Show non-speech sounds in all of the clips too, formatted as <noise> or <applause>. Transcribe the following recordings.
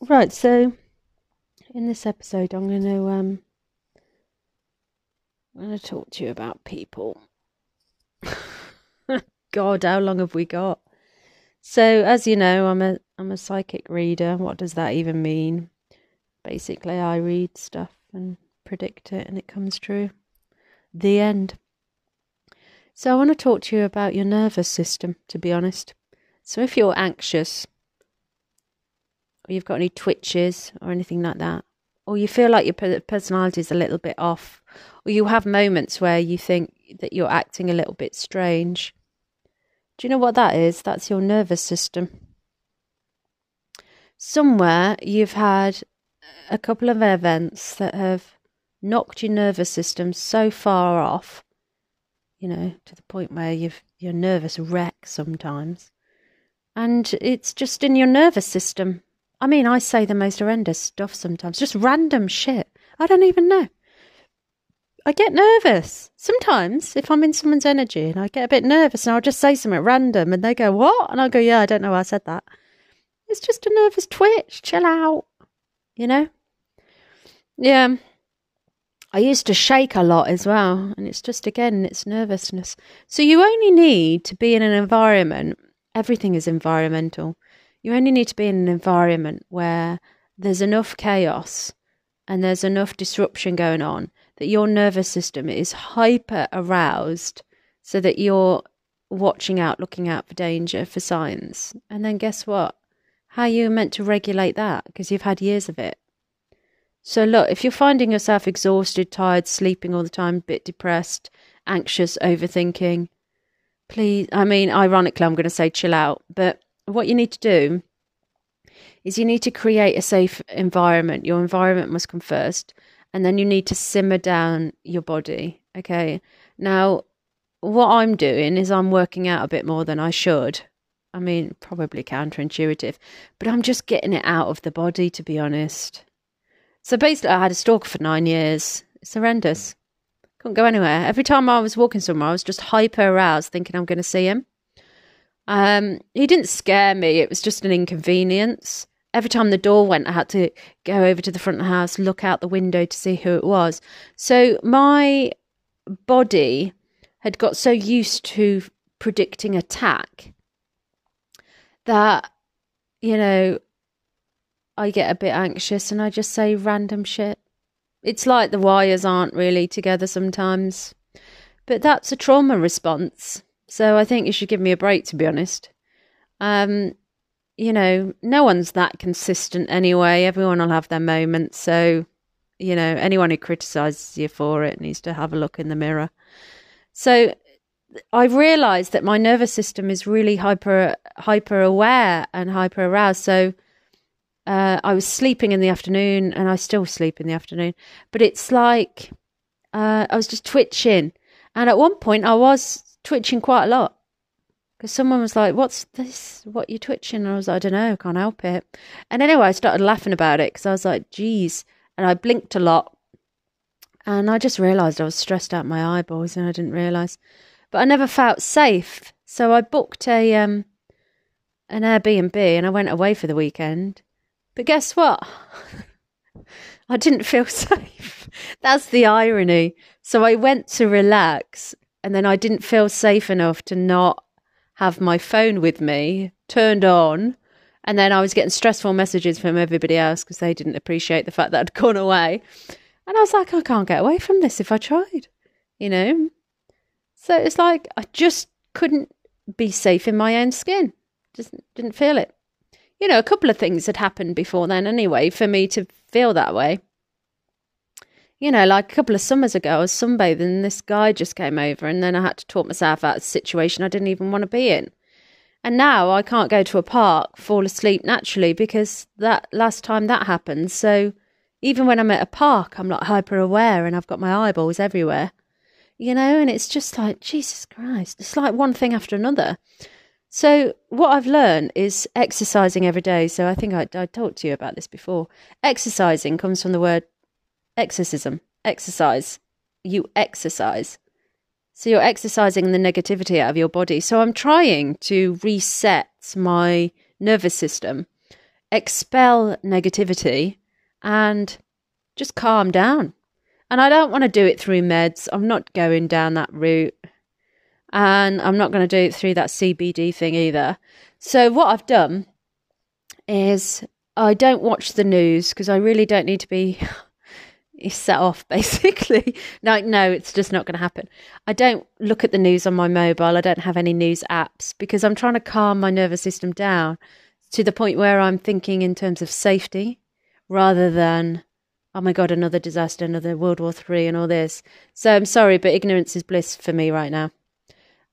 Right, so in this episode, I'm going to um, I'm going to talk to you about people. <laughs> God, how long have we got? So, as you know, I'm a I'm a psychic reader. What does that even mean? Basically, I read stuff and predict it, and it comes true. The end. So, I want to talk to you about your nervous system. To be honest, so if you're anxious, or you've got any twitches or anything like that, or you feel like your personality is a little bit off, or you have moments where you think that you're acting a little bit strange. Do you know what that is? That's your nervous system. Somewhere you've had a couple of events that have knocked your nervous system so far off, you know, to the point where you've you're nervous wreck sometimes. And it's just in your nervous system. I mean, I say the most horrendous stuff sometimes, just random shit. I don't even know. I get nervous sometimes if I'm in someone's energy and I get a bit nervous and I'll just say something random and they go, What? And I'll go, Yeah, I don't know why I said that. It's just a nervous twitch. Chill out. You know? Yeah. I used to shake a lot as well. And it's just, again, it's nervousness. So you only need to be in an environment, everything is environmental. You only need to be in an environment where there's enough chaos and there's enough disruption going on that your nervous system is hyper aroused so that you're watching out, looking out for danger, for signs. And then guess what? How are you meant to regulate that? Because you've had years of it. So, look, if you're finding yourself exhausted, tired, sleeping all the time, a bit depressed, anxious, overthinking, please, I mean, ironically, I'm going to say chill out, but what you need to do is you need to create a safe environment. Your environment must come first, and then you need to simmer down your body. Okay. Now, what I'm doing is I'm working out a bit more than I should. I mean, probably counterintuitive, but I'm just getting it out of the body, to be honest. So basically, I had a stalker for nine years. It's horrendous. Couldn't go anywhere. Every time I was walking somewhere, I was just hyper aroused, thinking I'm going to see him. Um, he didn't scare me. It was just an inconvenience. Every time the door went, I had to go over to the front of the house, look out the window to see who it was. So my body had got so used to predicting attack that, you know, I get a bit anxious and I just say random shit. It's like the wires aren't really together sometimes. But that's a trauma response. So I think you should give me a break, to be honest. Um, you know, no one's that consistent anyway. Everyone will have their moments. So, you know, anyone who criticizes you for it needs to have a look in the mirror. So I've realized that my nervous system is really hyper hyper aware and hyper aroused. So uh, I was sleeping in the afternoon, and I still sleep in the afternoon. But it's like uh, I was just twitching, and at one point I was twitching quite a lot because someone was like, "What's this? What you twitching?" And I was like, "I don't know, I can't help it." And anyway, I started laughing about it because I was like, "Geez," and I blinked a lot, and I just realised I was stressed out my eyeballs, and I didn't realise. But I never felt safe, so I booked a um an Airbnb and I went away for the weekend. But guess what? <laughs> I didn't feel <laughs> safe. That's the irony. So I went to relax and then I didn't feel safe enough to not have my phone with me turned on. And then I was getting stressful messages from everybody else because they didn't appreciate the fact that I'd <laughs> gone away. And I was like, I can't get away from this if I tried, you know? So it's like I just couldn't be safe in my own skin. Just didn't feel it. You know, a couple of things had happened before then anyway for me to feel that way you know, like a couple of summers ago, I was sunbathing and this guy just came over, and then I had to talk myself out of a situation I didn't even want to be in. And now I can't go to a park, fall asleep naturally because that last time that happened. So even when I'm at a park, I'm not hyper aware and I've got my eyeballs everywhere, you know, and it's just like, Jesus Christ, it's like one thing after another. So what I've learned is exercising every day. So I think I, I talked to you about this before. Exercising comes from the word exorcism, exercise. You exercise. So you're exercising the negativity out of your body. So I'm trying to reset my nervous system expel negativity and just calm down. And I don't want to do it through meds. I'm not going down that route. And I'm not going to do it through that CBD thing either. So, what I've done is I don't watch the news because I really don't need to be set off, <laughs> basically. no, no, it's just not going to happen. I don't look at the news on my mobile. I don't have any news apps because I'm trying to calm my nervous system down to the point where I'm thinking in terms of safety rather than oh my god, another disaster, another World War Three, and all this. So I'm sorry, but ignorance is bliss for me right now.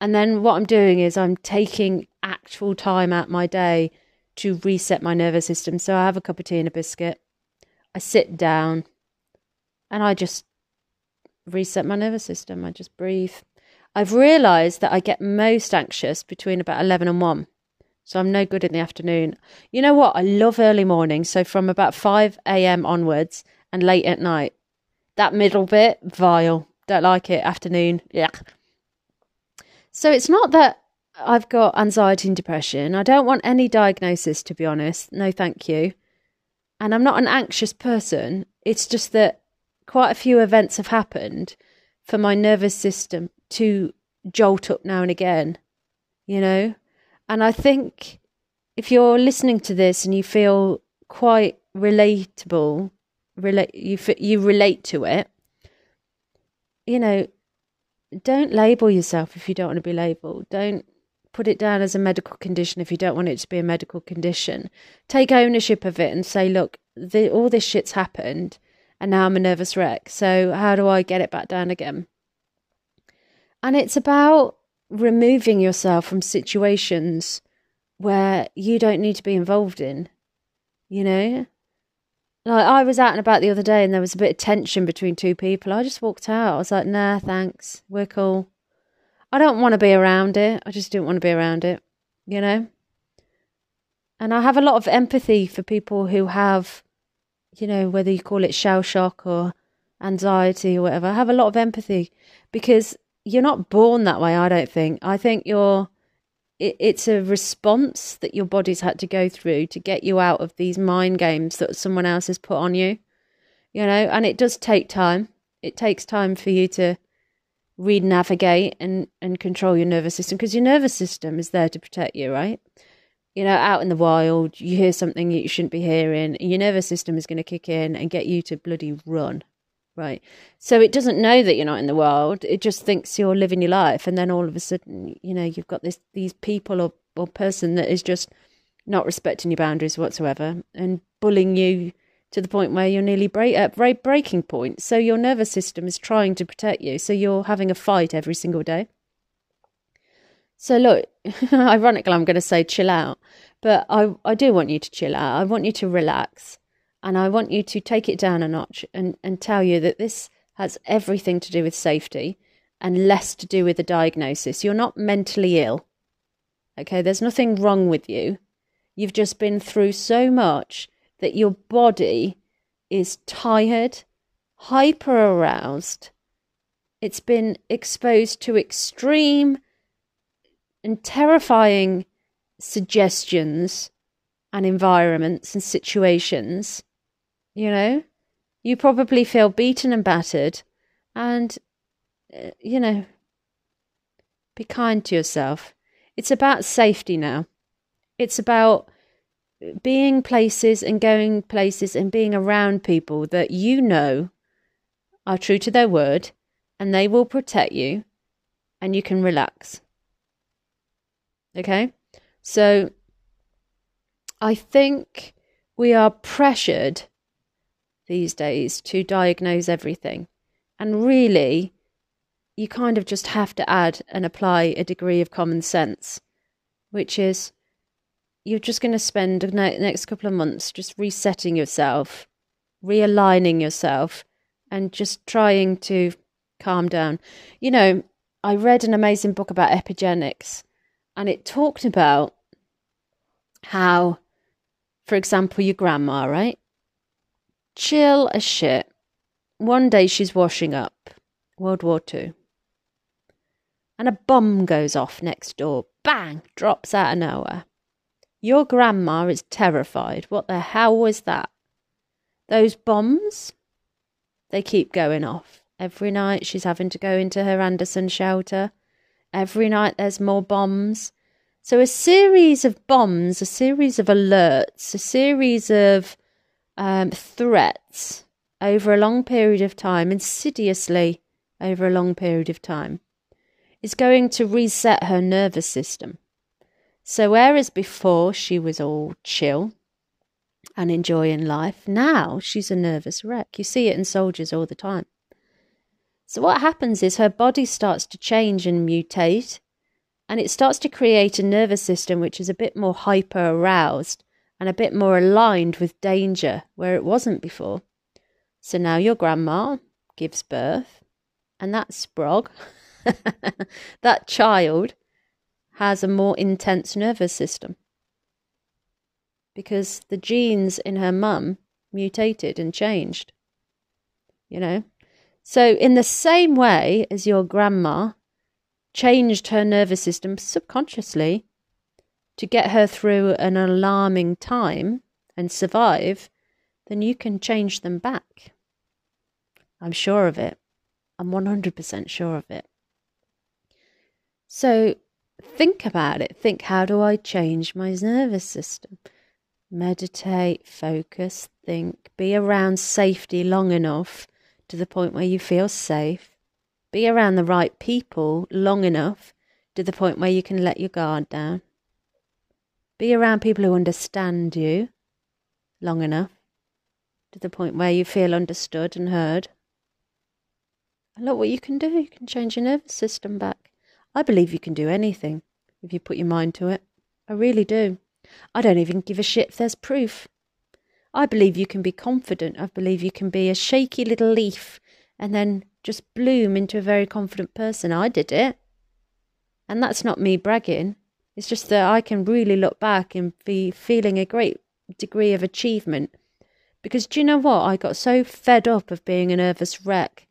And then what I'm doing is I'm taking actual time out my day to reset my nervous system. So I have a cup of tea and a biscuit. I sit down and I just reset my nervous system. I just breathe. I've realized that I get most anxious between about 11 and 1. So I'm no good in the afternoon. You know what? I love early morning. So from about 5 a.m. onwards, and late at night. That middle bit, vile. Don't like it. Afternoon, yeah. So it's not that I've got anxiety and depression. I don't want any diagnosis, to be honest. No, thank you. And I'm not an anxious person. It's just that quite a few events have happened for my nervous system to jolt up now and again, you know? And I think if you're listening to this and you feel quite relatable relate you you relate to it you know don't label yourself if you don't want to be labeled. Don't put it down as a medical condition if you don't want it to be a medical condition. Take ownership of it and say look the, all this shit's happened and now i'm a nervous wreck so how do i get it back down again and it's about removing yourself from situations where you don't need to be involved in you know like I was out and about the other day and there was a bit of tension between two people. I just walked out. I was like, nah, thanks. We're cool. I don't want to be around it. I just didn't want to be around it, you know? And I have a lot of empathy for people who have, you know, whether you call it shell shock or anxiety or whatever. Have a lot of empathy because you're not born that way, I don't think. I think you're it, it's a response that your body's had to go through to get you out of these mind games that someone else has put on you you know and it does take time it takes time for you to read navigate and and control your nervous system because your nervous system is there to protect you right you know out in the wild you hear something you shouldn't be hearing your nervous system is going to kick in and get you to bloody run Right. So it doesn't know that you're not in the world. It just thinks you're living your life. And then all of a sudden, you know, you've got this these people or, or person that is just not respecting your boundaries whatsoever and bullying you to the point where you're nearly break, at breaking point. So your nervous system is trying to protect you. So you're having a fight every single day. So look, <laughs> ironically, I'm going to say chill out, but I, I do want you to chill out. I want you to relax. And I want you to take it down a notch and, and tell you that this has everything to do with safety and less to do with the diagnosis. You're not mentally ill. Okay, there's nothing wrong with you. You've just been through so much that your body is tired, hyper aroused. It's been exposed to extreme and terrifying suggestions and environments and situations you know? You probably feel beaten and battered, and, uh, you know, be kind to yourself. It's about safety now. It's about being places and going places and being around people that you know are true to their word and they will protect you and you can relax. Okay? So I think we are pressured these days to diagnose everything. And really, you kind of just have to add and apply a degree of common sense, which is you're just going to spend the next couple of months just resetting yourself, realigning yourself, and just trying to calm down. You know, I read an amazing book about epigenetics, and it talked about how, for example, your grandma, right? chill as shit. One day she's washing up, World War Two, and a bomb goes off next door. Bang! Drops out of nowhere. Your grandma is terrified. What the hell was that? Those bombs? They keep going off. Every night she's having to go into her Anderson shelter. Every night there's more bombs. So a series of bombs, a series of alerts, a series of um, threats over a long period of time, insidiously over a long period of time, is going to reset her nervous system. So, whereas before she was all chill and enjoying life, now she's a nervous wreck. You see it in soldiers all the time. So, what happens is her body starts to change and mutate, and it starts to create a nervous system which is a bit more hyper aroused and a bit more aligned with danger where it wasn't before. So now your grandma gives birth, and that sprog, <laughs> that child, has a more intense nervous system because the genes in her mum mutated and changed. You know? So, in the same way as your grandma changed her nervous system subconsciously to get her through an alarming time and survive, then you can change them back. I'm sure of it. I'm 100% sure of it. So think about it. Think, how do I change my nervous system? Meditate, focus, think, be around safety long enough to the point where you feel safe. Be around the right people long enough to the point where you can let your guard down. Be around people who understand you long enough to the point where you feel understood and heard. And look what you can do. You can change your nervous system back. I believe you can do anything if you put your mind to it. I really do. I don't even give a shit if there's proof. I believe you can be confident. I believe you can be a shaky little leaf and then just bloom into a very confident person. I did it. And that's not me bragging. It's just that I can really look back and be feeling a great degree of achievement. Because do you know what? I got so fed up of being a nervous wreck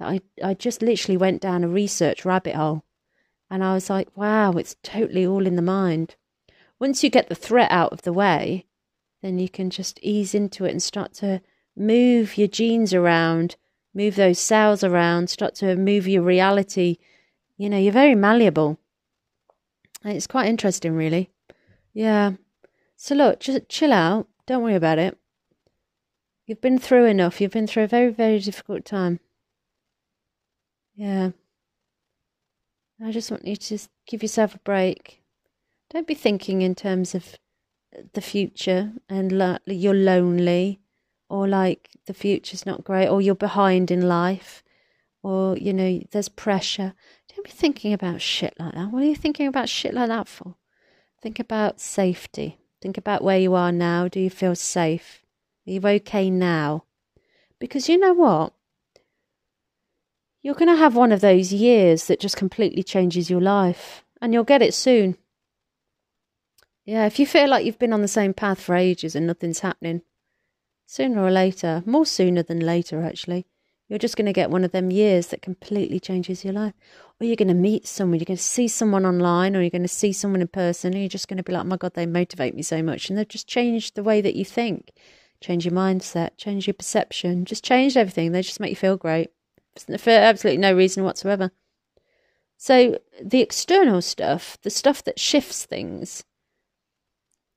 that I, I just literally went down a research rabbit hole. And I was like, wow, it's totally all in the mind. Once you get the threat out of the way, then you can just ease into it and start to move your genes around, move those cells around, start to move your reality. You know, you're very malleable. It's quite interesting, really. Yeah. So, look, just chill out. Don't worry about it. You've been through enough. You've been through a very, very difficult time. Yeah. I just want you to give yourself a break. Don't be thinking in terms of the future and lo- you're lonely or like the future's not great or you're behind in life or, you know, there's pressure. Don't be thinking about shit like that. What are you thinking about shit like that for? Think about safety. Think about where you are now. Do you feel safe? Are you okay now? Because you know what? You're going to have one of those years that just completely changes your life, and you'll get it soon. Yeah, if you feel like you've been on the same path for ages and nothing's happening, sooner or later, more sooner than later, actually, you're just going to get one of them years that completely changes your life. Or you're going to meet someone, you're going to see someone online, or you're going to see someone in person, and you're just going to be like, oh my God, they motivate me so much. And they've just changed the way that you think, change your mindset, change your perception, just changed everything. They just make you feel great for absolutely no reason whatsoever. So the external stuff, the stuff that shifts things,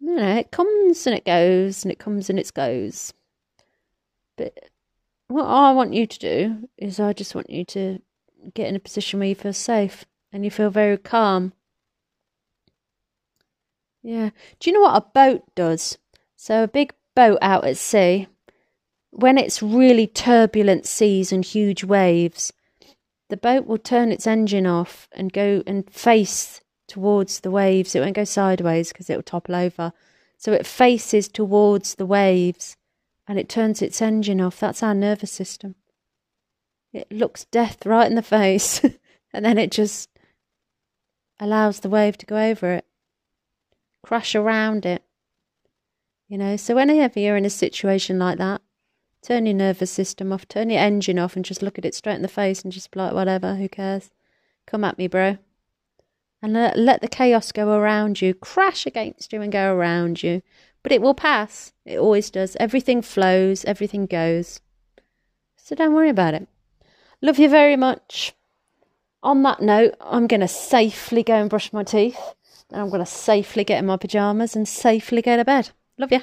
you know, it comes and it goes, and it comes and it goes. But what I want you to do is I just want you to get in a position where you feel safe and you feel very calm. Yeah. Do you know what a boat does? So, a big boat out at sea, when it's really turbulent seas and huge waves, the boat will turn its engine off and go and face towards the waves. It won't go sideways because it will topple over. So it faces towards the waves and it turns its engine off. That's our nervous system. It looks death right in the <laughs> face <laughs> and then it just allows the wave to go over it, crash around it. You know, so whenever you're in a situation like that, turn your nervous system off, turn your engine off, and just look at it straight in the face and just be like, whatever, who cares? Come at me, bro. And let, the chaos go around you, crash against you and go around you. But it will pass. It always does. Everything flows, everything goes. So don't worry about it. Love you very much. On that note, I'm going to safely go and brush my teeth. And I'm going to safely get in my pyjamas and safely go to bed. Love you.